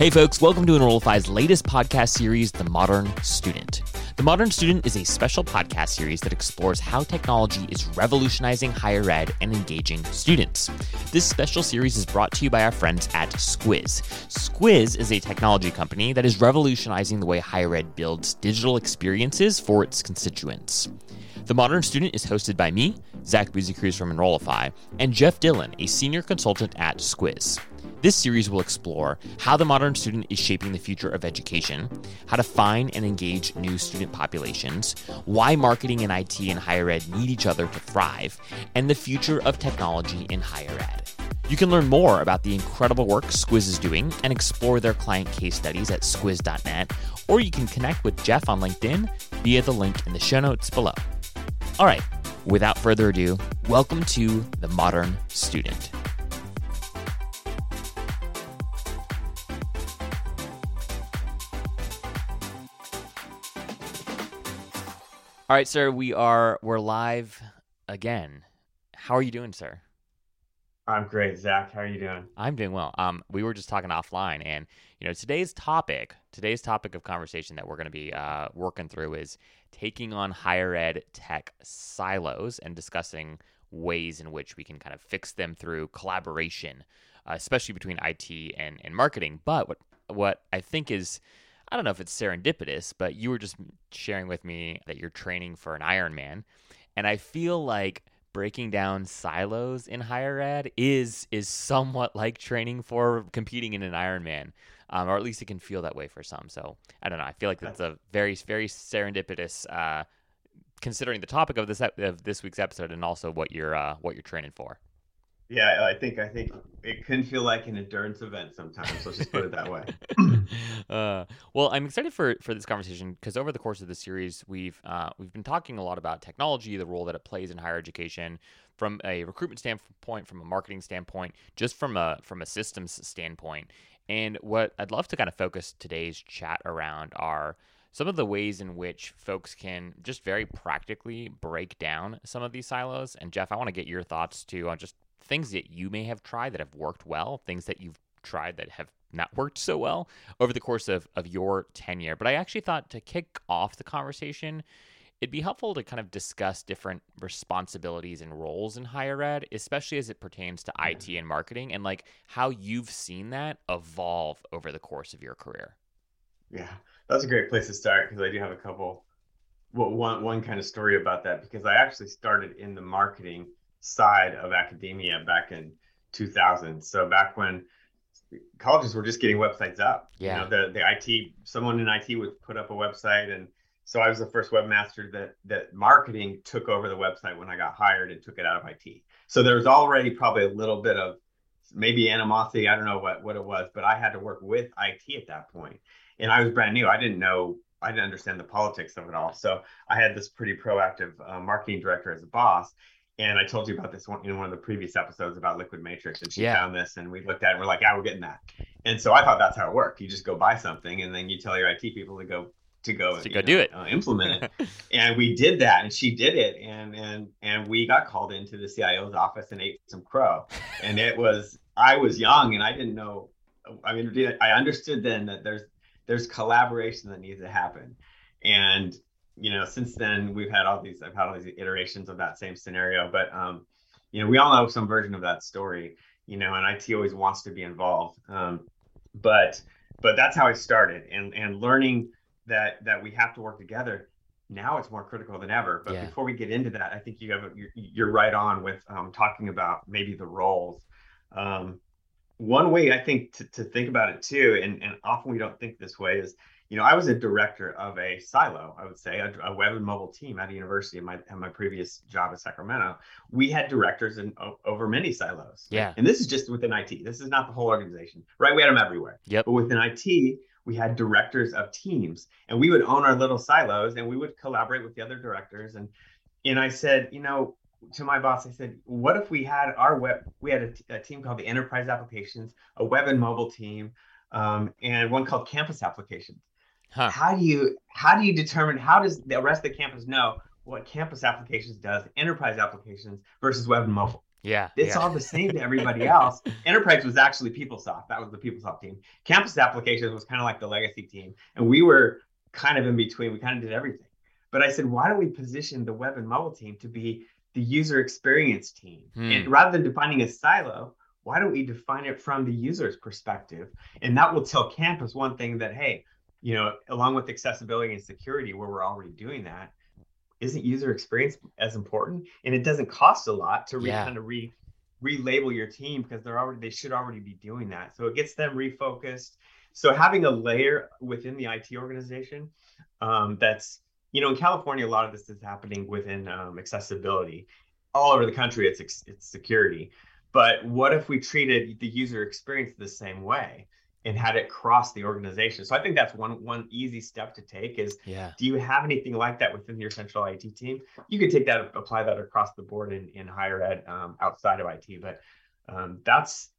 Hey, folks, welcome to Enrollify's latest podcast series, The Modern Student. The Modern Student is a special podcast series that explores how technology is revolutionizing higher ed and engaging students. This special series is brought to you by our friends at Squiz. Squiz is a technology company that is revolutionizing the way higher ed builds digital experiences for its constituents. The Modern Student is hosted by me, Zach Busekrus from Enrollify, and Jeff Dillon, a senior consultant at Squiz. This series will explore how the modern student is shaping the future of education, how to find and engage new student populations, why marketing and IT and higher ed need each other to thrive, and the future of technology in higher ed. You can learn more about the incredible work Squiz is doing and explore their client case studies at squiz.net, or you can connect with Jeff on LinkedIn via the link in the show notes below. All right, without further ado, welcome to The Modern Student. All right, sir, we are we're live again. How are you doing, sir? I'm great, Zach. How are you doing? I'm doing well. Um, we were just talking offline, and you know, today's topic, today's topic of conversation that we're going to be uh, working through is taking on higher ed tech silos and discussing ways in which we can kind of fix them through collaboration, uh, especially between IT and and marketing. But what what I think is I don't know if it's serendipitous, but you were just sharing with me that you're training for an Ironman, and I feel like breaking down silos in higher ed is is somewhat like training for competing in an Ironman, um, or at least it can feel that way for some. So I don't know. I feel like that's a very very serendipitous. Uh, considering the topic of this of this week's episode and also what you're uh, what you're training for. Yeah, I think I think it can feel like an endurance event sometimes. Let's just put it that way. uh, well, I'm excited for for this conversation because over the course of the series, we've uh, we've been talking a lot about technology, the role that it plays in higher education, from a recruitment standpoint, from a marketing standpoint, just from a from a systems standpoint. And what I'd love to kind of focus today's chat around are some of the ways in which folks can just very practically break down some of these silos. And Jeff, I want to get your thoughts too on just things that you may have tried that have worked well, things that you've tried that have not worked so well over the course of, of your tenure. But I actually thought to kick off the conversation, it'd be helpful to kind of discuss different responsibilities and roles in higher ed, especially as it pertains to IT and marketing, and like how you've seen that evolve over the course of your career. Yeah, that's a great place to start because I do have a couple, well, one one kind of story about that because I actually started in the marketing side of academia back in 2000. So back when colleges were just getting websites up. Yeah. You know, the the IT someone in IT would put up a website and so I was the first webmaster that that marketing took over the website when I got hired and took it out of IT. So there was already probably a little bit of maybe animosity, I don't know what what it was, but I had to work with IT at that point. And I was brand new. I didn't know I didn't understand the politics of it all. So I had this pretty proactive uh, marketing director as a boss and I told you about this one in one of the previous episodes about Liquid Matrix, and she yeah. found this, and we looked at it, and we're like, yeah, we're getting that. And so I thought that's how it worked. You just go buy something, and then you tell your IT people to go to go to go know, do it, uh, implement it. and we did that, and she did it, and and and we got called into the CIO's office and ate some crow. And it was I was young, and I didn't know. I mean, I understood then that there's there's collaboration that needs to happen, and you know, since then we've had all these, I've had all these iterations of that same scenario, but, um, you know, we all know some version of that story, you know, and IT always wants to be involved. Um, but, but that's how I started and, and learning that, that we have to work together. Now it's more critical than ever. But yeah. before we get into that, I think you have, a, you're, you're right on with um, talking about maybe the roles. Um, one way I think to, to think about it too, and, and often we don't think this way is, you know, I was a director of a silo, I would say, a, a web and mobile team at a university in my, in my previous job at Sacramento. We had directors in o- over many silos. Yeah. And this is just within IT. This is not the whole organization, right? We had them everywhere. Yep. But within IT, we had directors of teams and we would own our little silos and we would collaborate with the other directors. And, and I said, you know, to my boss, I said, what if we had our web, we had a, t- a team called the enterprise applications, a web and mobile team, um, and one called campus applications Huh. How do you how do you determine how does the rest of the campus know what campus applications does, enterprise applications versus web and mobile? Yeah. It's yeah. all the same to everybody else. Enterprise was actually PeopleSoft. That was the PeopleSoft team. Campus applications was kind of like the legacy team. And we were kind of in between. We kind of did everything. But I said, why don't we position the web and mobile team to be the user experience team? Hmm. And rather than defining a silo, why don't we define it from the user's perspective? And that will tell campus one thing that, hey, you know, along with accessibility and security, where we're already doing that, isn't user experience as important? And it doesn't cost a lot to re- yeah. kind of re relabel your team because they're already they should already be doing that. So it gets them refocused. So having a layer within the IT organization um, that's you know in California a lot of this is happening within um, accessibility. All over the country, it's it's security. But what if we treated the user experience the same way? And had it cross the organization. So I think that's one one easy step to take is yeah. do you have anything like that within your central IT team? You could take that apply that across the board in, in higher ed um, outside of IT, but um, that's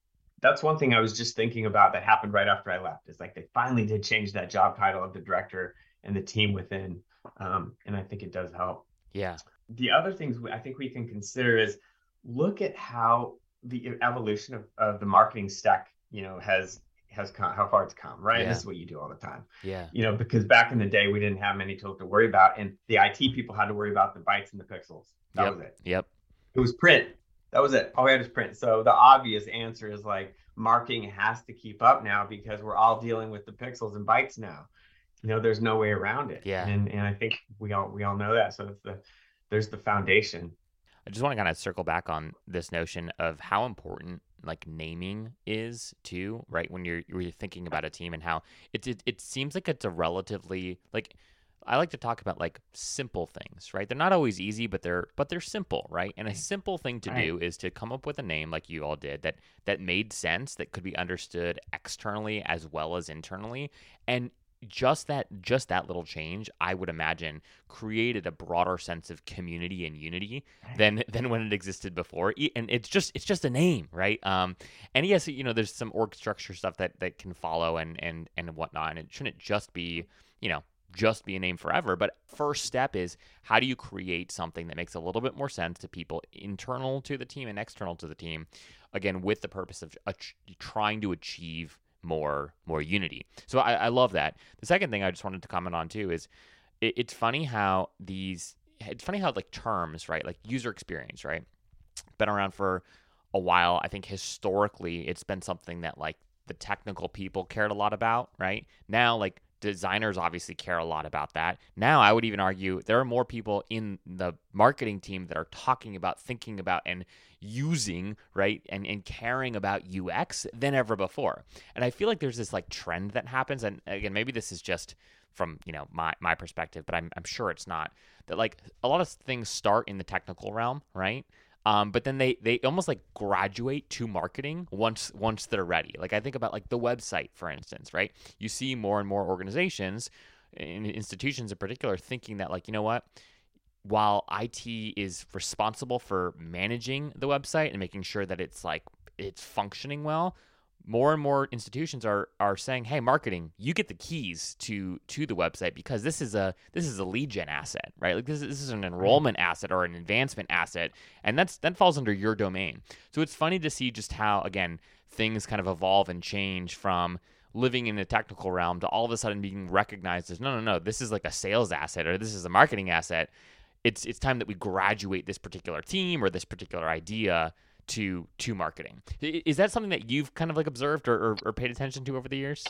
that's one thing I was just thinking about that happened right after I left. Is like they finally did change that job title of the director and the team within, um, and I think it does help. Yeah. The other things I think we can consider is look at how the evolution of, of the marketing stack, you know, has has come, how far it's come, right? Yeah. This is what you do all the time. Yeah. You know, because back in the day, we didn't have many tools to worry about, and the IT people had to worry about the bytes and the pixels. That yep. was it. Yep. It was print. That was it. All we had was print. So the obvious answer is like marketing has to keep up now because we're all dealing with the pixels and bytes now. You know, there's no way around it. Yeah. And and I think we all we all know that. So the there's the foundation. I just want to kind of circle back on this notion of how important like naming is too, right? When you're you're thinking about a team and how it it, it seems like it's a relatively like I like to talk about like simple things, right? They're not always easy, but they're but they're simple, right? And a simple thing to right. do is to come up with a name like you all did that that made sense, that could be understood externally as well as internally, and just that just that little change i would imagine created a broader sense of community and unity than than when it existed before. And it's just it's just a name right? Um and yes you know there's some org structure stuff that that can follow and and and whatnot and it shouldn't just be you know just be a name forever but first step is how do you create something that makes a little bit more sense to people internal to the team and external to the team again with the purpose of uh, trying to achieve more more unity. So I, I love that. The second thing I just wanted to comment on too is it, it's funny how these it's funny how like terms right like user experience right been around for a while. I think historically it's been something that like the technical people cared a lot about right now like designers obviously care a lot about that. Now, I would even argue there are more people in the marketing team that are talking about, thinking about, and using, right, and, and caring about UX than ever before. And I feel like there's this like trend that happens. And again, maybe this is just from you know my my perspective, but I'm I'm sure it's not that like a lot of things start in the technical realm, right? Um, but then they they almost like graduate to marketing once once they're ready. Like I think about like the website, for instance, right? You see more and more organizations, and institutions in particular, thinking that like you know what, while IT is responsible for managing the website and making sure that it's like it's functioning well, more and more institutions are are saying, "Hey, marketing, you get the keys to to the website because this is a this is a lead gen asset, right? Like this, this is an enrollment asset or an advancement asset, and that's that falls under your domain." So it's funny to see just how again things kind of evolve and change from living in the technical realm to all of a sudden being recognized as no, no, no, this is like a sales asset or this is a marketing asset. It's it's time that we graduate this particular team or this particular idea to to marketing. Is that something that you've kind of like observed or, or, or paid attention to over the years?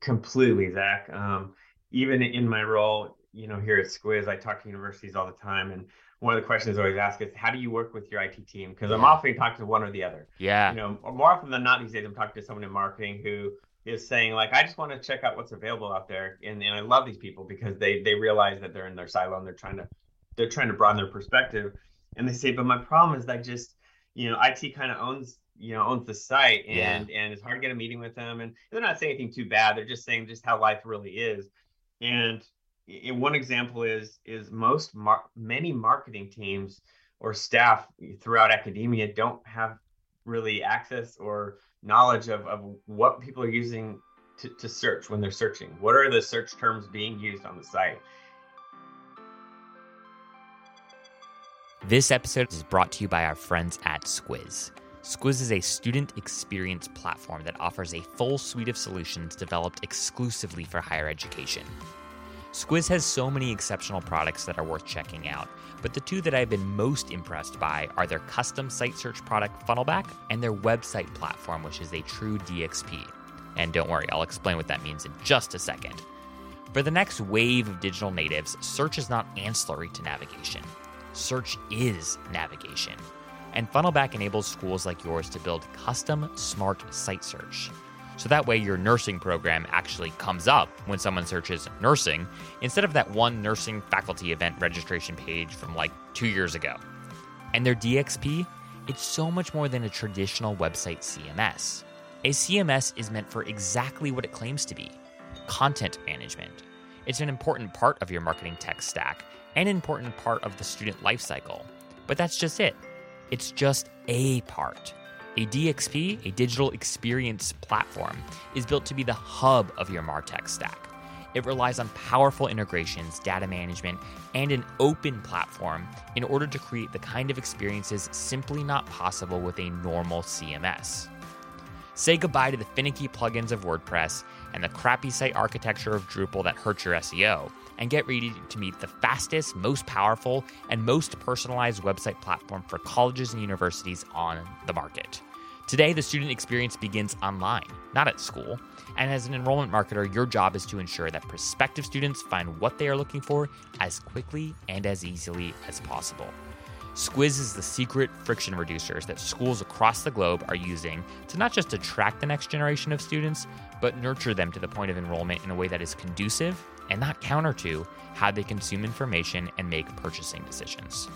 Completely, Zach. Um, even in my role, you know, here at Squiz, I talk to universities all the time, and one of the questions I always ask is, how do you work with your IT team? Because I'm often talking to one or the other. Yeah. You know, more often than not these days, I'm talking to someone in marketing who is saying like, I just want to check out what's available out there, and and I love these people because they they realize that they're in their silo and they're trying to they're trying to broaden their perspective, and they say, but my problem is that just you know, IT kind of owns you know owns the site and yeah. and it's hard to get a meeting with them. And they're not saying anything too bad. They're just saying just how life really is. And in one example is is most mar- many marketing teams or staff throughout academia don't have really access or knowledge of, of what people are using to, to search when they're searching. What are the search terms being used on the site This episode is brought to you by our friends at Squiz. Squiz is a student experience platform that offers a full suite of solutions developed exclusively for higher education. Squiz has so many exceptional products that are worth checking out, but the two that I've been most impressed by are their custom site search product Funnelback and their website platform, which is a true DXP. And don't worry, I'll explain what that means in just a second. For the next wave of digital natives, search is not ancillary to navigation. Search is navigation. And Funnelback enables schools like yours to build custom smart site search. So that way, your nursing program actually comes up when someone searches nursing instead of that one nursing faculty event registration page from like two years ago. And their DXP, it's so much more than a traditional website CMS. A CMS is meant for exactly what it claims to be content management. It's an important part of your marketing tech stack an important part of the student lifecycle. But that's just it. It's just a part. A DXP, a digital experience platform, is built to be the hub of your MarTech stack. It relies on powerful integrations, data management, and an open platform in order to create the kind of experiences simply not possible with a normal CMS. Say goodbye to the finicky plugins of WordPress and the crappy site architecture of Drupal that hurts your SEO, and get ready to meet the fastest, most powerful, and most personalized website platform for colleges and universities on the market. Today, the student experience begins online, not at school. And as an enrollment marketer, your job is to ensure that prospective students find what they are looking for as quickly and as easily as possible. Squiz is the secret friction reducers that schools across the globe are using to not just attract the next generation of students, but nurture them to the point of enrollment in a way that is conducive and not counter to how they consume information and make purchasing decisions.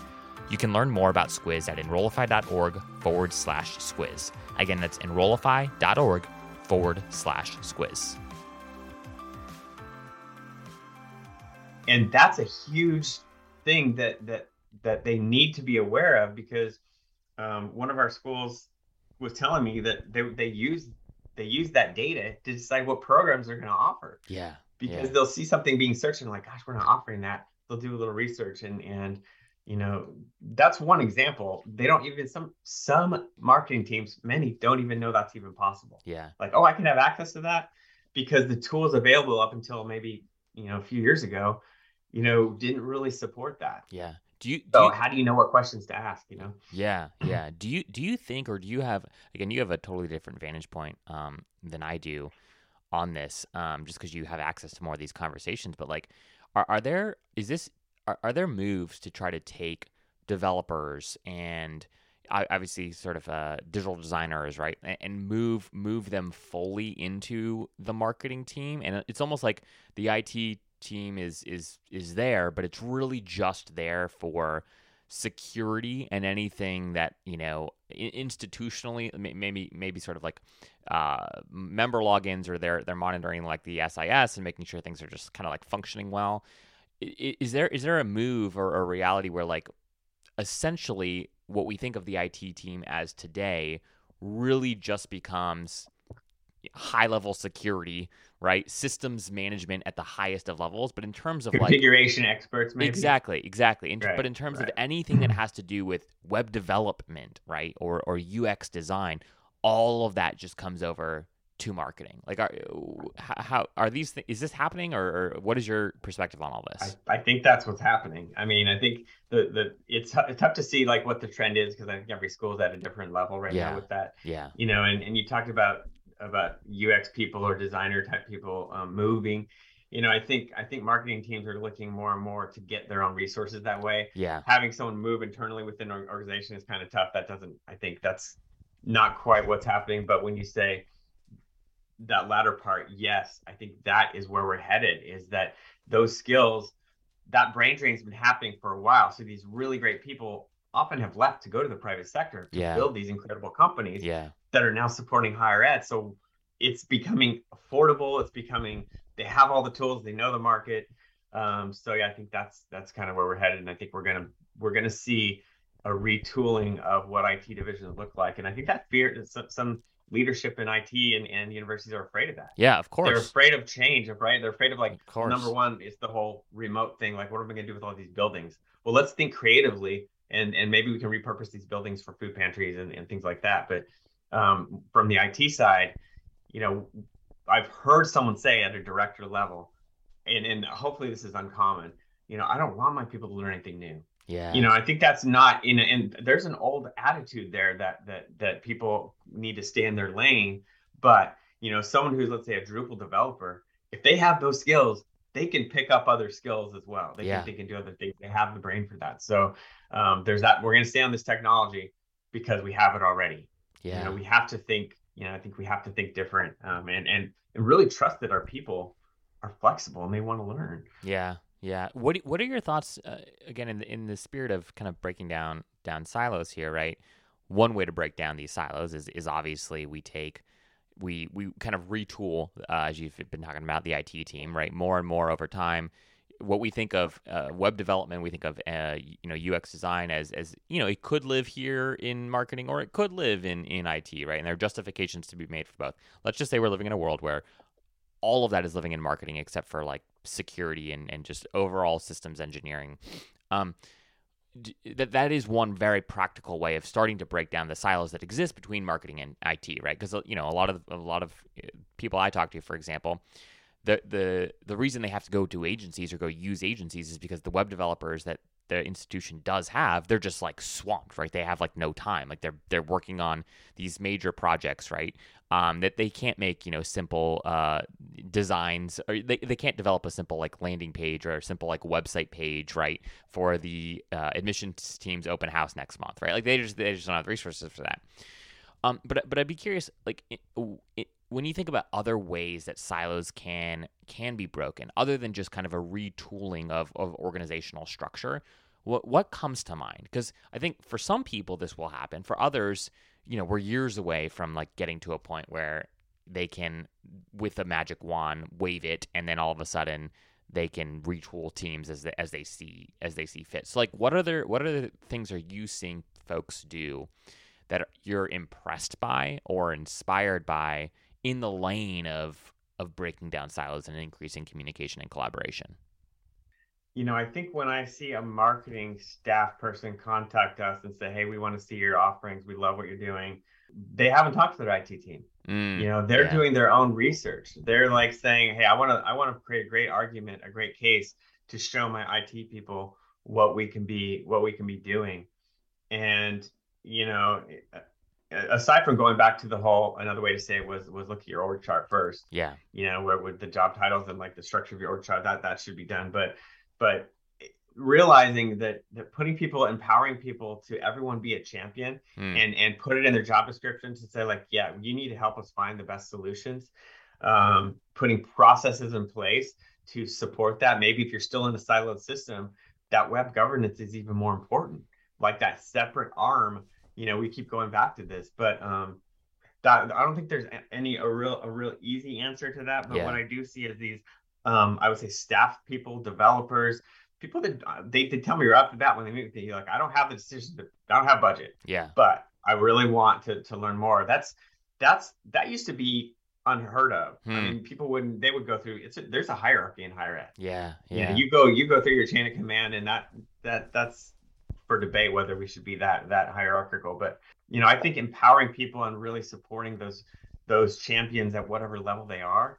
You can learn more about Squiz at enrollify.org forward slash squiz. Again, that's enrollify.org forward slash squiz. And that's a huge thing that that that they need to be aware of because um, one of our schools was telling me that they they use they use that data to decide what programs they're going to offer. Yeah. Because yeah. they'll see something being searched and like, gosh, we're not offering that. They'll do a little research and and you know that's one example. They don't even some some marketing teams many don't even know that's even possible. Yeah. Like oh i can have access to that because the tools available up until maybe you know a few years ago you know didn't really support that. Yeah. Do you, do so you, how do you know what questions to ask you know? Yeah yeah. Do you do you think or do you have again you have a totally different vantage point um, than i do on this um, just because you have access to more of these conversations but like are, are there is this are, are there moves to try to take developers and obviously sort of uh, digital designers right and move move them fully into the marketing team? And it's almost like the IT team is is is there but it's really just there for security and anything that you know institutionally maybe maybe sort of like uh, member logins or they're they're monitoring like the SIS and making sure things are just kind of like functioning well. Is there is there a move or a reality where like essentially what we think of the IT team as today really just becomes high level security, right? Systems management at the highest of levels, but in terms of configuration like, experts, maybe exactly, exactly. In, right, but in terms right. of anything that has to do with web development, right, or or UX design, all of that just comes over to marketing? Like, are how are these? Th- is this happening, or, or, what is your perspective on all this? I, I, think that's what's happening. I mean, I think the the it's, it's tough to see like what the trend is because I think every school is at a different level right yeah. now with that. Yeah. You know, and and you talked about about UX people or designer type people um, moving. You know, I think I think marketing teams are looking more and more to get their own resources that way. Yeah. Having someone move internally within an organization is kind of tough. That doesn't. I think that's not quite what's happening. But when you say that latter part, yes, I think that is where we're headed. Is that those skills, that brain drain's been happening for a while. So these really great people often have left to go to the private sector to yeah. build these incredible companies yeah. That are now supporting higher ed. So it's becoming affordable. It's becoming they have all the tools. They know the market. Um, so yeah, I think that's that's kind of where we're headed, and I think we're gonna we're gonna see a retooling of what IT divisions look like, and I think that fear some, some leadership in IT and, and universities are afraid of that. Yeah, of course. They're afraid of change, right? They're afraid of like of number one is the whole remote thing. Like, what are we gonna do with all these buildings? Well, let's think creatively and and maybe we can repurpose these buildings for food pantries and, and things like that. But um, from the IT side, you know, I've heard someone say at a director level, and and hopefully this is uncommon. You know, I don't want my people to learn anything new. Yeah. You know, I think that's not in and there's an old attitude there that that that people need to stay in their lane. But you know, someone who's let's say a Drupal developer, if they have those skills, they can pick up other skills as well. They yeah. can they can do other things. They have the brain for that. So um, there's that. We're gonna stay on this technology because we have it already. Yeah. You know, we have to think. You know, I think we have to think different um, and and and really trust that our people are flexible and they want to learn. Yeah. Yeah. What What are your thoughts uh, again in the, in the spirit of kind of breaking down down silos here, right? One way to break down these silos is is obviously we take we we kind of retool uh, as you've been talking about the IT team, right? More and more over time. What we think of uh, web development, we think of uh, you know UX design as as you know it could live here in marketing or it could live in in IT, right? And there are justifications to be made for both. Let's just say we're living in a world where all of that is living in marketing except for like security and, and just overall systems engineering. Um, that that is one very practical way of starting to break down the silos that exist between marketing and IT, right? Because you know a lot of a lot of uh, people I talk to, for example, the the the reason they have to go to agencies or go use agencies is because the web developers that the institution does have, they're just like swamped, right? They have like no time. Like they're they're working on these major projects, right? Um, that they can't make, you know, simple uh, designs or they, they can't develop a simple like landing page or a simple like website page, right? For the uh, admissions team's open house next month, right? Like they just they just don't have the resources for that. Um, but but I'd be curious, like, when you think about other ways that silos can can be broken, other than just kind of a retooling of, of organizational structure, what what comes to mind? Because I think for some people this will happen. For others, you know, we're years away from like getting to a point where they can, with a magic wand, wave it, and then all of a sudden they can retool teams as they, as they see as they see fit. So, like, what other what other things are you seeing folks do that you're impressed by or inspired by in the lane of of breaking down silos and increasing communication and collaboration? You know, I think when I see a marketing staff person contact us and say, "Hey, we want to see your offerings. We love what you're doing," they haven't talked to their IT team. Mm, you know, they're yeah. doing their own research. They're like saying, "Hey, I want to, I want to create a great argument, a great case to show my IT people what we can be, what we can be doing." And you know, aside from going back to the whole another way to say it was was look at your org chart first. Yeah. You know where with the job titles and like the structure of your org chart that that should be done. But but realizing that that putting people empowering people to everyone be a champion mm. and and put it in their job description to say like yeah you need to help us find the best solutions um, putting processes in place to support that. Maybe if you're still in a siloed system that web governance is even more important. Like that separate arm you know we keep going back to this but um that i don't think there's any a real a real easy answer to that but yeah. what i do see is these um i would say staff people developers people that uh, they, they tell me right off the bat when they meet with me like i don't have the decision i don't have budget yeah but i really want to to learn more that's that's that used to be unheard of. Hmm. I mean, people wouldn't they would go through it's a, there's a hierarchy in higher ed. Yeah, yeah. You, know, you go you go through your chain of command, and that that that's for debate whether we should be that that hierarchical. But you know, I think empowering people and really supporting those those champions at whatever level they are,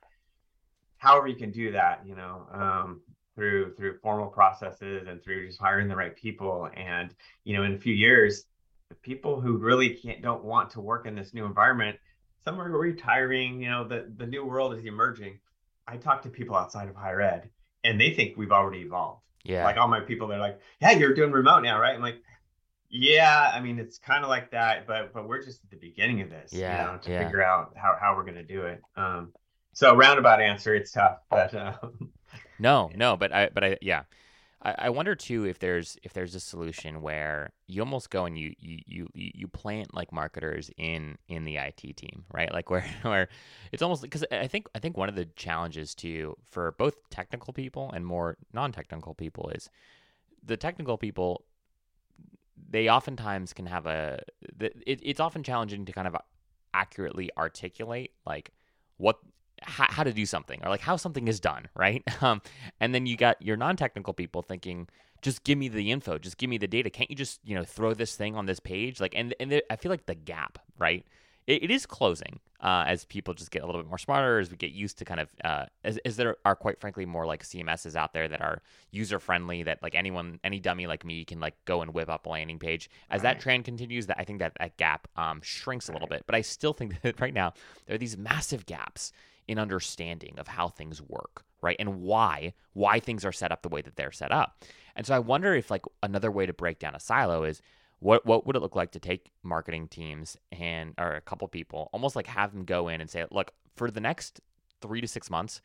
however you can do that, you know, um, through through formal processes and through just hiring the right people. And you know, in a few years, the people who really can't don't want to work in this new environment, some are retiring. You know, the the new world is emerging. I talk to people outside of higher ed, and they think we've already evolved. Yeah. Like all my people, they're like, "Yeah, you're doing remote now, right?" I'm like, "Yeah, I mean, it's kind of like that, but but we're just at the beginning of this, yeah, you know, to yeah. figure out how how we're gonna do it." Um, so roundabout answer, it's tough, but um, no, no, but I, but I, yeah, I, I wonder too if there's if there's a solution where you almost go and you you you you plant like marketers in in the IT team, right? Like where where it's almost because I think I think one of the challenges too for both technical people and more non-technical people is the technical people they oftentimes can have a it, it's often challenging to kind of accurately articulate like what how, how to do something or like how something is done, right? Um, and then you got your non-technical people thinking just give me the info, just give me the data. Can't you just you know throw this thing on this page? Like, and and I feel like the gap, right? it, it is closing uh, as people just get a little bit more smarter, as we get used to kind of, uh, as, as there are quite frankly more like CMSs out there that are user friendly, that like anyone, any dummy like me can like go and whip up a landing page. As right. that trend continues, that I think that that gap um, shrinks a little bit. But I still think that right now there are these massive gaps in understanding of how things work, right? And why why things are set up the way that they're set up. And so I wonder if like another way to break down a silo is what what would it look like to take marketing teams and or a couple people, almost like have them go in and say, look, for the next three to six months,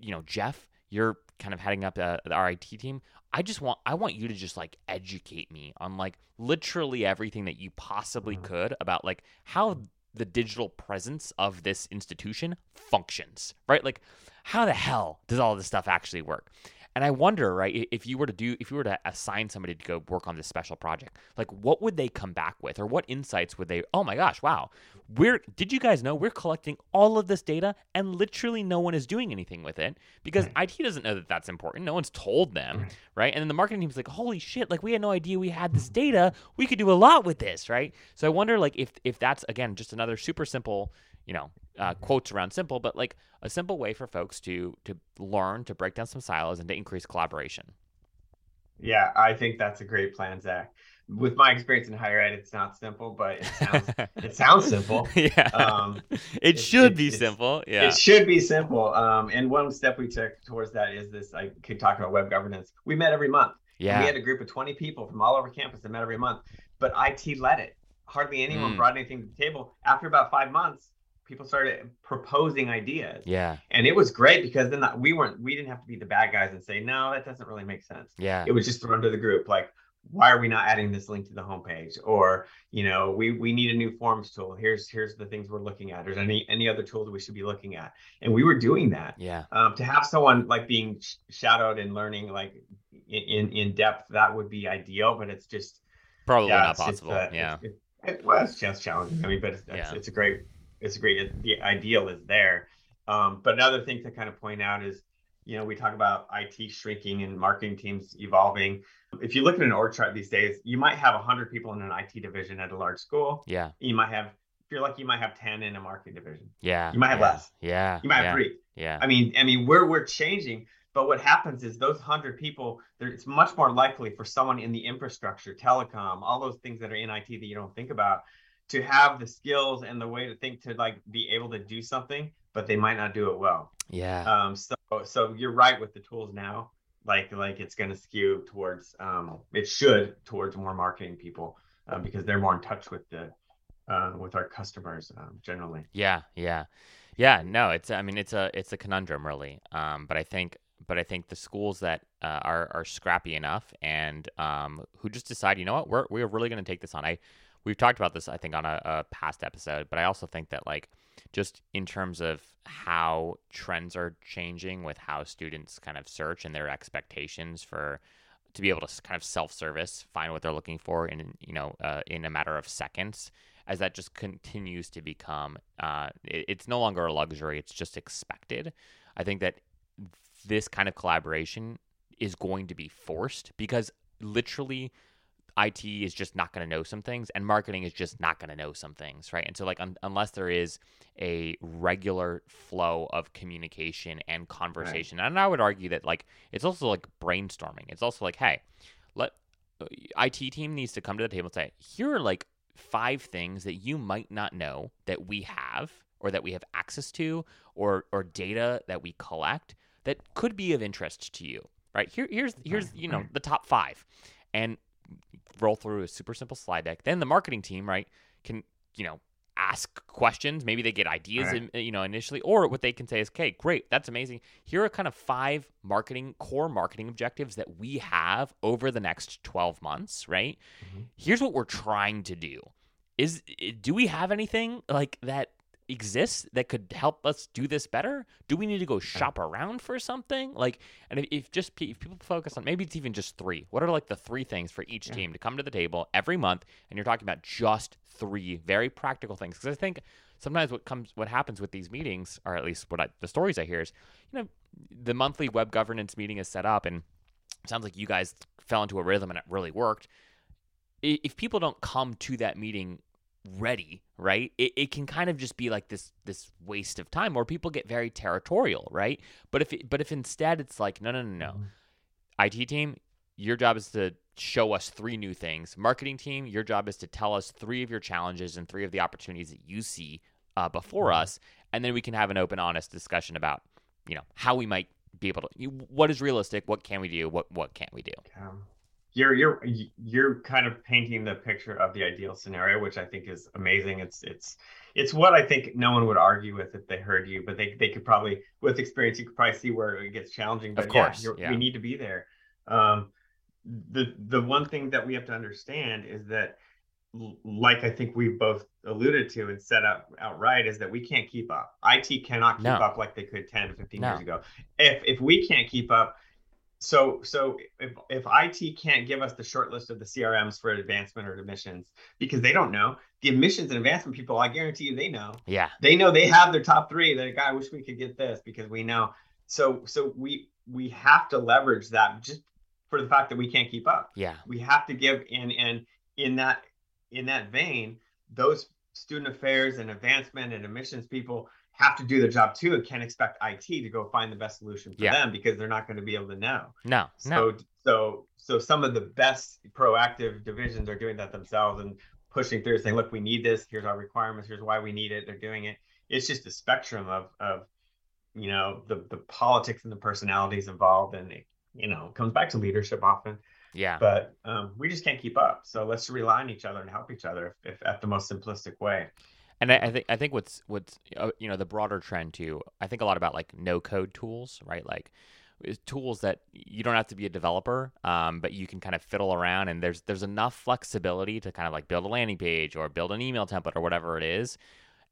you know, Jeff, you're kind of heading up uh, our IT team. I just want I want you to just like educate me on like literally everything that you possibly mm-hmm. could about like how the digital presence of this institution functions, right? Like how the hell does all this stuff actually work? And I wonder, right, if you were to do, if you were to assign somebody to go work on this special project, like what would they come back with, or what insights would they? Oh my gosh, wow, we're did you guys know we're collecting all of this data and literally no one is doing anything with it because hmm. IT doesn't know that that's important. No one's told them, hmm. right? And then the marketing team's like, holy shit, like we had no idea we had this data. We could do a lot with this, right? So I wonder, like, if if that's again just another super simple you know uh, quotes around simple, but like a simple way for folks to to learn to break down some silos and to increase collaboration. Yeah, I think that's a great plan, Zach. With my experience in higher ed, it's not simple, but it sounds it sounds simple. Yeah, um, it, it, should it, be simple. Yeah, it should be simple. Um, and one step we took towards that is this. I could talk about web governance. We met every month. Yeah, we had a group of twenty people from all over campus that met every month, but IT led it. Hardly anyone mm. brought anything to the table. After about five months, people started proposing ideas. Yeah. And it was great because then we weren't we didn't have to be the bad guys and say, no, that doesn't really make sense. Yeah. It was just thrown to the group like, why are we not adding this link to the homepage? Or, you know, we we need a new forms tool. Here's here's the things we're looking at. There's any any other tools we should be looking at. And we were doing that. Yeah. Um, to have someone like being sh- shadowed and learning like in in depth, that would be ideal, but it's just probably yeah, not possible. It's, uh, yeah. It, it, well, it's just challenging. I mean, but it's, yeah. it's, it's a great it's great. The ideal is there. Um, but another thing to kind of point out is, you know, we talk about IT shrinking and marketing teams evolving. If you look at an org chart these days, you might have 100 people in an IT division at a large school. Yeah. You might have, if you're lucky, you might have 10 in a marketing division. Yeah. You might have yeah. less. Yeah. You might have three. Yeah. I mean, I mean, we're we're changing, but what happens is those 100 people, it's much more likely for someone in the infrastructure, telecom, all those things that are in IT that you don't think about to have the skills and the way to think to like be able to do something, but they might not do it well. Yeah. Um. So so you're right with the tools now. Like like it's going to skew towards um. It should towards more marketing people uh, because they're more in touch with the uh, with our customers um, generally. Yeah. Yeah. Yeah. No. It's I mean it's a it's a conundrum really. Um. But I think but I think the schools that uh, are are scrappy enough and um who just decide you know what we're we're really going to take this on. I we've talked about this, I think, on a, a past episode, but I also think that like just in terms of how trends are changing with how students kind of search and their expectations for to be able to kind of self-service find what they're looking for in you know uh, in a matter of seconds as that just continues to become uh, it, it's no longer a luxury it's just expected. I think that this kind of collaboration is going to be forced because literally IT is just not going to know some things, and marketing is just not going to know some things, right? And so, like, un- unless there is a regular flow of communication and conversation, right. and I would argue that, like, it's also like brainstorming. It's also like, hey, let uh, IT team needs to come to the table and say, here are like five things that you might not know that we have or that we have access to or or data that we collect that could be of interest to you right here here's here's you know the top five and roll through a super simple slide deck. Then the marketing team, right, can you know ask questions. Maybe they get ideas, right. in, you know, initially, or what they can say is, "Okay, great, that's amazing. Here are kind of five marketing core marketing objectives that we have over the next twelve months. Right? Mm-hmm. Here's what we're trying to do. Is do we have anything like that exists that could help us do this better? Do we need to go shop around for something? Like, and if, if just if people focus on maybe it's even just three. What are like the three things for each yeah. team to come to the table every month? And you're talking about just three very practical things because I think sometimes what comes what happens with these meetings, or at least what I, the stories I hear is, you know, the monthly web governance meeting is set up and sounds like you guys fell into a rhythm and it really worked. If people don't come to that meeting ready, right? It, it can kind of just be like this this waste of time, or people get very territorial, right? But if it, but if instead it's like no no no no, mm-hmm. IT team, your job is to show us three new things. Marketing team, your job is to tell us three of your challenges and three of the opportunities that you see uh, before mm-hmm. us, and then we can have an open, honest discussion about you know how we might be able to what is realistic, what can we do, what what can't we do. Um, you're you're you're kind of painting the picture of the ideal scenario, which I think is amazing. It's it's it's what I think no one would argue with if they heard you, but they they could probably with experience you could probably see where it gets challenging. But of course, yeah, yeah. we need to be there. Um, the the one thing that we have to understand is that like I think we both alluded to and set up outright is that we can't keep up. IT cannot keep no. up like they could 10, 15 no. years ago. If if we can't keep up, so so if if IT can't give us the short list of the CRMs for advancement or admissions because they don't know the admissions and advancement people, I guarantee you they know. Yeah. They know they have their top three. They're like, I wish we could get this because we know. So so we we have to leverage that just for the fact that we can't keep up. Yeah. We have to give in and in that in that vein, those student affairs and advancement and admissions people have to do their job too and can't expect IT to go find the best solution for yeah. them because they're not going to be able to know. No, so, no. So, so some of the best proactive divisions are doing that themselves and pushing through, saying, "Look, we need this. Here's our requirements. Here's why we need it." They're doing it. It's just a spectrum of of you know the the politics and the personalities involved, and it you know comes back to leadership often. Yeah. But um, we just can't keep up. So let's rely on each other and help each other if, if at the most simplistic way. And I, I, think I think what's what's uh, you know the broader trend too. I think a lot about like no code tools, right? Like tools that you don't have to be a developer, um, but you can kind of fiddle around, and there's there's enough flexibility to kind of like build a landing page or build an email template or whatever it is.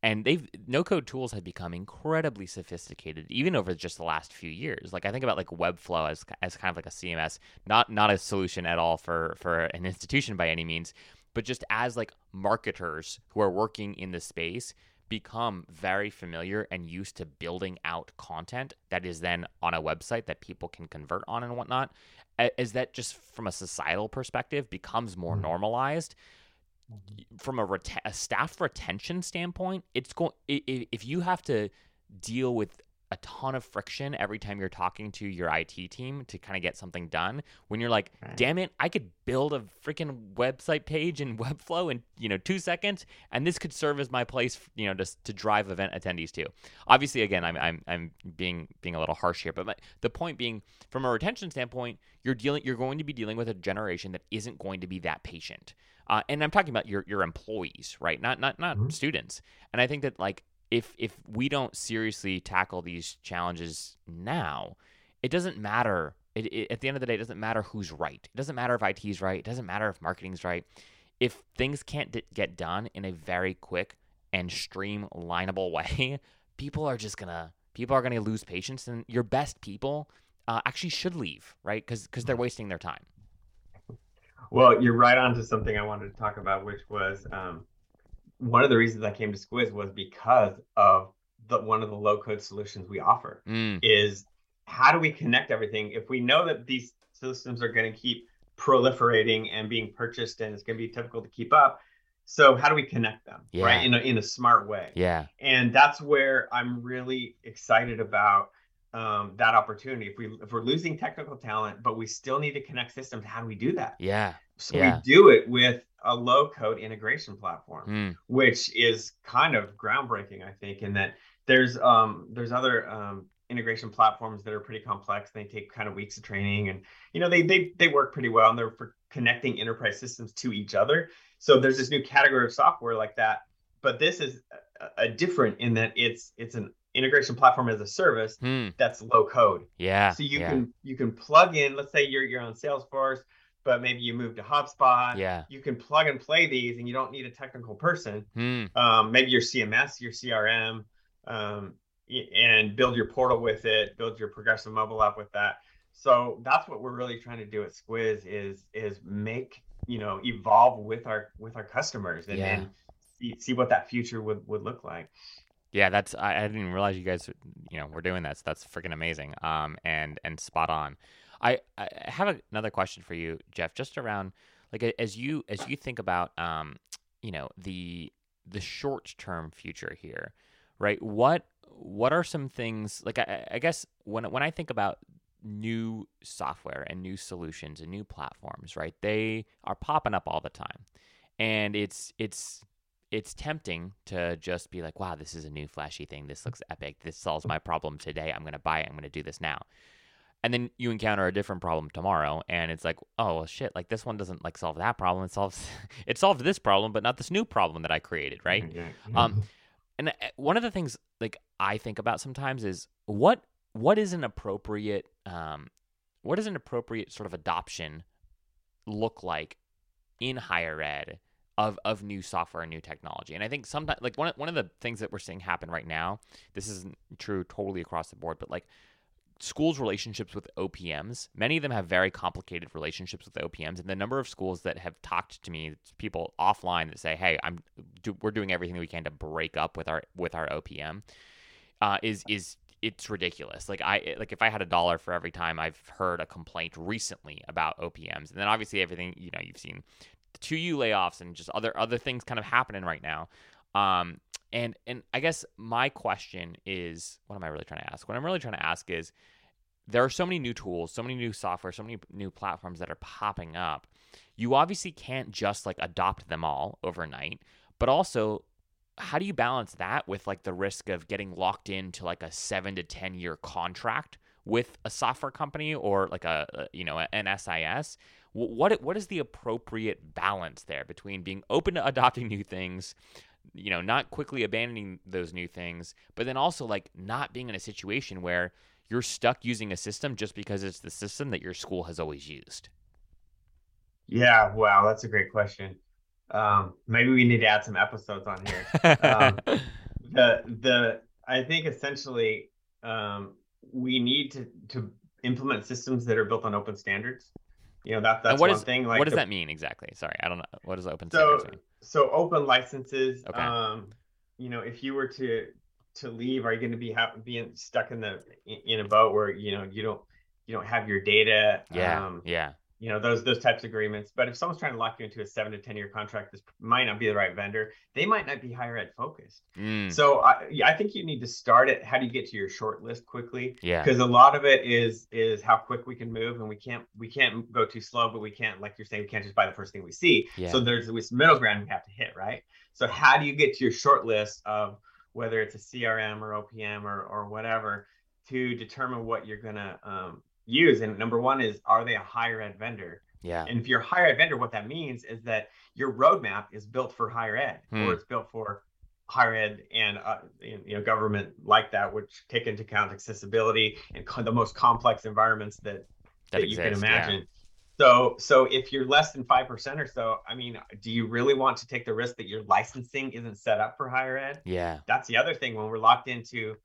And they've no code tools have become incredibly sophisticated, even over just the last few years. Like I think about like Webflow as as kind of like a CMS, not not a solution at all for for an institution by any means, but just as like marketers who are working in the space become very familiar and used to building out content that is then on a website that people can convert on and whatnot is that just from a societal perspective becomes more mm-hmm. normalized from a, ret- a staff retention standpoint it's going if you have to deal with a ton of friction every time you're talking to your IT team to kind of get something done. When you're like, right. damn it, I could build a freaking website page in Webflow in you know two seconds, and this could serve as my place, you know, just to drive event attendees to. Obviously, again, I'm I'm I'm being being a little harsh here, but my, the point being, from a retention standpoint, you're dealing you're going to be dealing with a generation that isn't going to be that patient. Uh, and I'm talking about your your employees, right? Not not not mm-hmm. students. And I think that like if if we don't seriously tackle these challenges now, it doesn't matter. It, it, at the end of the day, it doesn't matter who's right. It doesn't matter if IT's right. It doesn't matter if marketing's right. If things can't d- get done in a very quick and streamlinable way, people are just gonna people are gonna lose patience, and your best people uh, actually should leave, right? Because because they're wasting their time. Well, you're right on to something I wanted to talk about, which was um, one of the reasons I came to Squiz was because of the one of the low code solutions we offer mm. is how do we connect everything if we know that these systems are going to keep proliferating and being purchased and it's going to be difficult to keep up so how do we connect them yeah. right in a, in a smart way yeah and that's where i'm really excited about um, that opportunity if we if we're losing technical talent but we still need to connect systems how do we do that yeah so yeah. we do it with a low code integration platform, mm. which is kind of groundbreaking, I think, in that there's um there's other um integration platforms that are pretty complex. They take kind of weeks of training and you know they they they work pretty well and they're for connecting enterprise systems to each other. So there's this new category of software like that. But this is a, a different in that it's it's an integration platform as a service mm. that's low code. Yeah. So you yeah. can you can plug in, let's say you're you're on Salesforce but maybe you move to HubSpot. Yeah. You can plug and play these and you don't need a technical person. Hmm. Um, maybe your CMS, your CRM, um, and build your portal with it, build your progressive mobile app with that. So that's what we're really trying to do at Squiz is is make, you know, evolve with our with our customers and, yeah. and see, see what that future would, would look like. Yeah, that's I, I didn't realize you guys, you know, were doing that. So that's freaking amazing. Um, and and spot on. I, I have another question for you, Jeff, just around like as you as you think about um, you know, the the short term future here, right? What what are some things like I, I guess when when I think about new software and new solutions and new platforms, right? They are popping up all the time. And it's it's it's tempting to just be like, wow, this is a new flashy thing. This looks epic. This solves my problem today. I'm going to buy it. I'm going to do this now. And then you encounter a different problem tomorrow and it's like, oh, well, shit, like this one doesn't like solve that problem. It solves it solved this problem, but not this new problem that I created, right? Um and uh, one of the things like I think about sometimes is what what is an appropriate um, what does an appropriate sort of adoption look like in higher ed of of new software and new technology. And I think sometimes like one one of the things that we're seeing happen right now, this isn't true totally across the board, but like schools relationships with OPMs, many of them have very complicated relationships with OPMs and the number of schools that have talked to me, people offline that say, "Hey, I'm do, we're doing everything we can to break up with our with our OPM." Uh, is is it's ridiculous. Like I like if I had a dollar for every time I've heard a complaint recently about OPMs, and then obviously everything you know you've seen the 2U layoffs and just other other things kind of happening right now. Um, and and I guess my question is, what am I really trying to ask? What I'm really trying to ask is, there are so many new tools, so many new software, so many new platforms that are popping up. You obviously can't just like adopt them all overnight, but also how do you balance that with like the risk of getting locked into like a seven to 10 year contract with a software company or like a you know an SIS? What what is the appropriate balance there between being open to adopting new things, you know, not quickly abandoning those new things, but then also like not being in a situation where you're stuck using a system just because it's the system that your school has always used? Yeah, wow, that's a great question. Um, maybe we need to add some episodes on here. Um, the the I think essentially um, we need to to implement systems that are built on open standards. You know that that's one is, thing. Like what does the, that mean exactly? Sorry, I don't know. What does open so, standards mean? So open licenses. Okay. Um, you know, if you were to to leave, are you going to be ha- being stuck in the in a boat where you know you don't you don't have your data? Yeah. Um, yeah you know those those types of agreements. But if someone's trying to lock you into a seven to ten year contract this might not be the right vendor. They might not be higher ed focused. Mm. so I, I think you need to start it. How do you get to your short list quickly? Yeah. Because a lot of it is is how quick we can move and we can't we can't go too slow but we can't like you're saying we can't just buy the first thing we see. Yeah. so there's this middle ground we have to hit right? So how do you get to your short list of whether it's a crm or opm or or whatever to determine what you're going to um, use. And number one is, are they a higher ed vendor? Yeah. And if you're a higher ed vendor, what that means is that your roadmap is built for higher ed, hmm. or it's built for higher ed and uh, you know government like that, which take into account accessibility and co- the most complex environments that that, that exist, you can imagine. Yeah. So, so if you're less than five percent or so, I mean, do you really want to take the risk that your licensing isn't set up for higher ed? Yeah, that's the other thing when we're locked into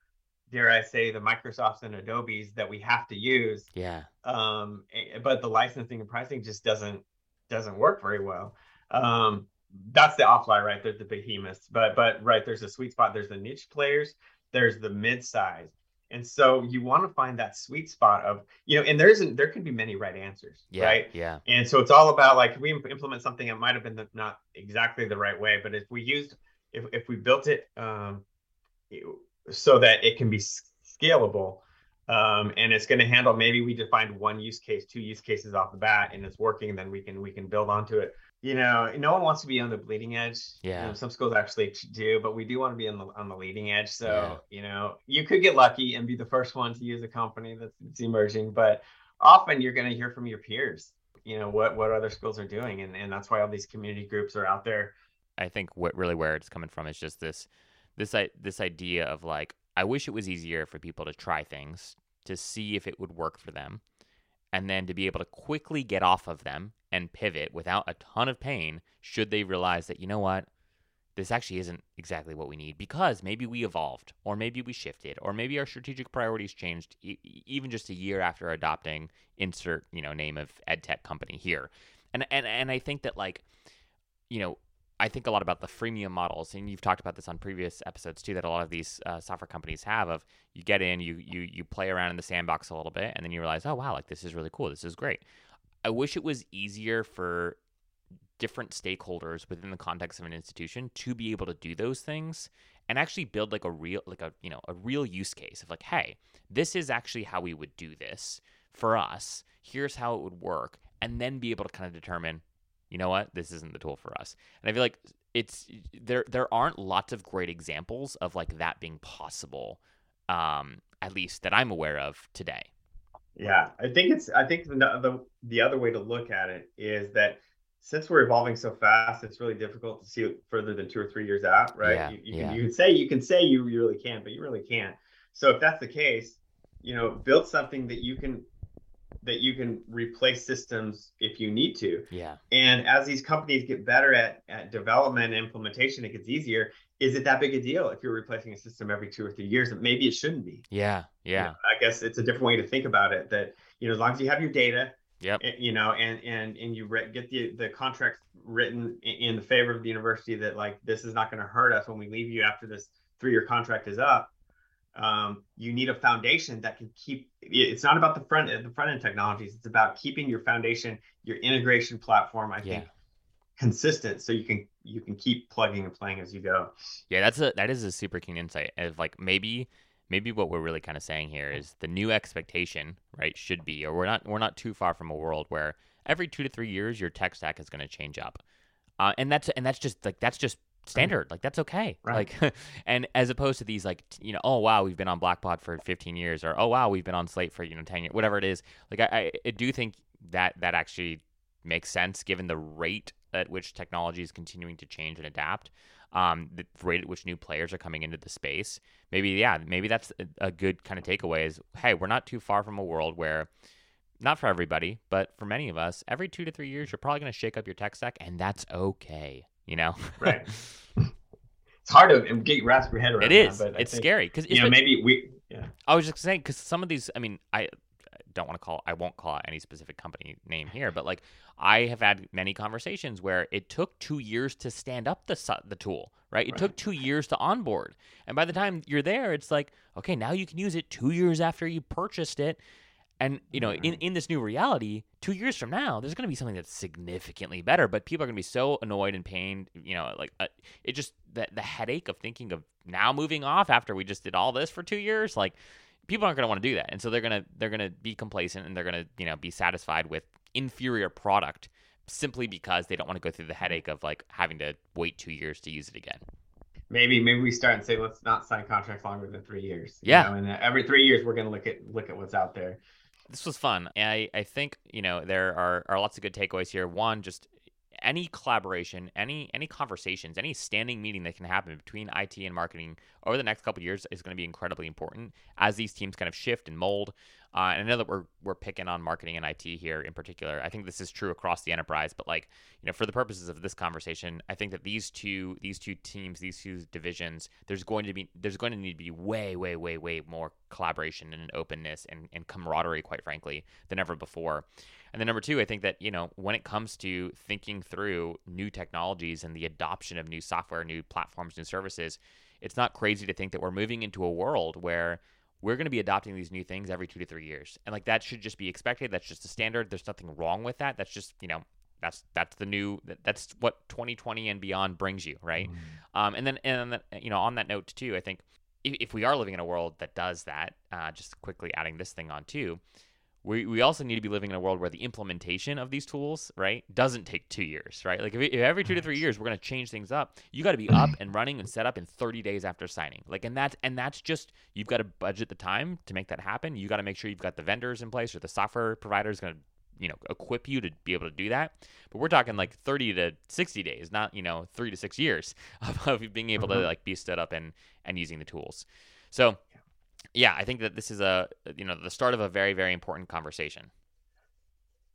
dare I say, the Microsofts and Adobes that we have to use. Yeah. Um, eh, but the licensing and pricing just doesn't doesn't work very well. Um, that's the offline, right? There's the behemoths, but but right, there's a sweet spot. There's the niche players. There's the mid size. And so you want to find that sweet spot of, you know, and there isn't, there could be many right answers, yeah, right? Yeah. And so it's all about like, we implement something that might have been the, not exactly the right way, but if we used, if, if we built it, um, so that it can be scalable. Um, and it's going to handle maybe we defined one use case, two use cases off the bat, and it's working. Then we can we can build onto it. You know, no one wants to be on the bleeding edge. Yeah. You know, some schools actually do, but we do want to be on the on the leading edge. So yeah. you know, you could get lucky and be the first one to use a company that's, that's emerging, but often you're going to hear from your peers. You know what what other schools are doing, and and that's why all these community groups are out there. I think what really where it's coming from is just this this this idea of like I wish it was easier for people to try things to see if it would work for them and then to be able to quickly get off of them and pivot without a ton of pain should they realize that you know what? This actually isn't exactly what we need because maybe we evolved or maybe we shifted or maybe our strategic priorities changed e- even just a year after adopting insert you know name of ed tech company here. And and and I think that like you know I think a lot about the freemium models, and you've talked about this on previous episodes too. That a lot of these uh, software companies have of you get in, you you you play around in the sandbox a little bit, and then you realize, oh wow, like this is really cool. This is great. I wish it was easier for different stakeholders within the context of an institution to be able to do those things and actually build like a real like a you know a real use case of like hey this is actually how we would do this for us here's how it would work and then be able to kind of determine you know what this isn't the tool for us and i feel like it's there there aren't lots of great examples of like that being possible um at least that i'm aware of today yeah i think it's i think the the, the other way to look at it is that since we're evolving so fast, it's really difficult to see it further than two or three years out, right? Yeah, you, you yeah. can you can say you can say you really can, but you really can't. So if that's the case, you know, build something that you can that you can replace systems if you need to. Yeah. And as these companies get better at, at development and implementation, it gets easier. Is it that big a deal if you're replacing a system every two or three years? That maybe it shouldn't be. Yeah. Yeah. You know, I guess it's a different way to think about it. That you know, as long as you have your data, Yep. Eh, you know, and and and you re- get the the contracts written in the favor of the university that like this is not going to hurt us when we leave you after this three year contract is up. Um, you need a foundation that can keep. It's not about the front the front end technologies. It's about keeping your foundation, your integration platform. I Yeah. think consistent so you can you can keep plugging and playing as you go. Yeah, that's a that is a super keen insight of like maybe maybe what we're really kind of saying here is the new expectation, right, should be or we're not we're not too far from a world where every 2 to 3 years your tech stack is going to change up. Uh, and that's and that's just like that's just standard. Like that's okay. Right. Like and as opposed to these like you know, oh wow, we've been on Blackboard for 15 years or oh wow, we've been on Slate for, you know, 10 years, whatever it is. Like I, I, do think that that actually makes sense given the rate at which technology is continuing to change and adapt. Um, the rate at which new players are coming into the space. Maybe, yeah, maybe that's a, a good kind of takeaway is, hey, we're not too far from a world where, not for everybody, but for many of us, every two to three years, you're probably going to shake up your tech stack, and that's okay. You know, Right. It's hard to get your your head around. it is. that, it's think, scary because You know, maybe we. Yeah. I was just saying because some of these, I mean, I don't want to call, I won't call out any specific company name here, but like I have had many conversations where it took two years to stand up the the tool, right? It Right. took two years to onboard, and by the time you're there, it's like, okay, now you can use it two years after you purchased it. And you know, in, in this new reality, two years from now, there's going to be something that's significantly better. But people are going to be so annoyed and pained. You know, like uh, it just the the headache of thinking of now moving off after we just did all this for two years. Like people aren't going to want to do that, and so they're gonna they're gonna be complacent and they're gonna you know be satisfied with inferior product simply because they don't want to go through the headache of like having to wait two years to use it again. maybe maybe we start and say let's not sign contracts longer than three years. you Yeah. know, and uh, every three years we're going to look at look at what's out there. This was fun. I, I think, you know, there are, are lots of good takeaways here. One, just any collaboration, any any conversations, any standing meeting that can happen between IT and marketing over the next couple years is going to be incredibly important as these teams kind of shift and mold. Uh, and I know that we're we're picking on marketing and IT here in particular. I think this is true across the enterprise, but like you know, for the purposes of this conversation, I think that these two these two teams, these two divisions, there's going to be there's going to need to be way way way way more collaboration and openness and, and camaraderie, quite frankly, than ever before. And then number two, I think that you know when it comes to thinking through new technologies and the adoption of new software, new platforms, new services, it's not crazy to think that we're moving into a world where we're going to be adopting these new things every two to three years, and like that should just be expected. That's just a standard. There's nothing wrong with that. That's just you know that's that's the new that's what 2020 and beyond brings you, right? Um, and then and then, you know on that note too, I think if, if we are living in a world that does that, uh, just quickly adding this thing on too, we, we also need to be living in a world where the implementation of these tools, right, doesn't take two years, right? Like if, if every two to three years we're going to change things up, you got to be up and running and set up in 30 days after signing. Like, and that's and that's just you've got to budget the time to make that happen. You got to make sure you've got the vendors in place or the software provider is going to you know equip you to be able to do that. But we're talking like 30 to 60 days, not you know three to six years of, of being able to Mhm. like be stood up and and using the tools. So yeah, I think that this is a you know the start of a very very important conversation.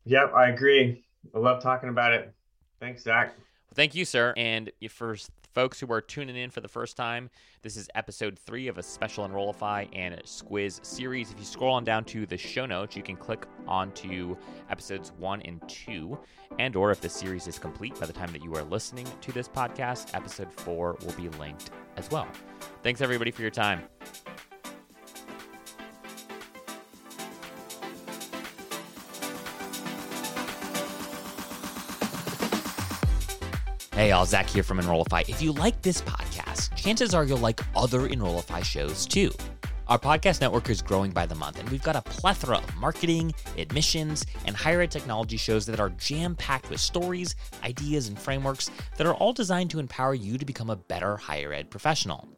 Yep, I agree. I love talking about it. Thanks, Zach. Thank you, sir. And for folks who are tuning in for the first time, this is episode three of a special Enrollify and Squiz series. If you scroll on down to the show notes, you can click onto episodes one and two. And or if the series is complete by the time that you are listening to this podcast, episode four will be linked as well. Thanks everybody for your time. Hey, all, Zach here from Enrollify. If you like this podcast, chances are you'll like other Enrollify shows too. Our podcast network is growing by the month, and we've got a plethora of marketing, admissions, and higher ed technology shows that are jam packed with stories, ideas, and frameworks that are all designed to empower you to become a better higher ed professional.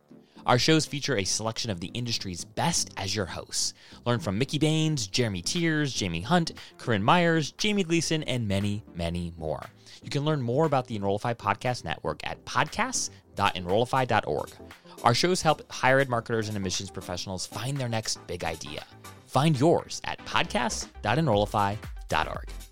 Our shows feature a selection of the industry's best as your hosts. Learn from Mickey Baines, Jeremy Tiers, Jaime Hunt, Corinne Myers, Jamie Gleason, and many, many more. You can learn more about the Enrollify Podcast Network at podcasts.enrollify.org. Our shows help higher ed marketers and admissions professionals find their next big idea. Find yours at podcasts.enrollify.org.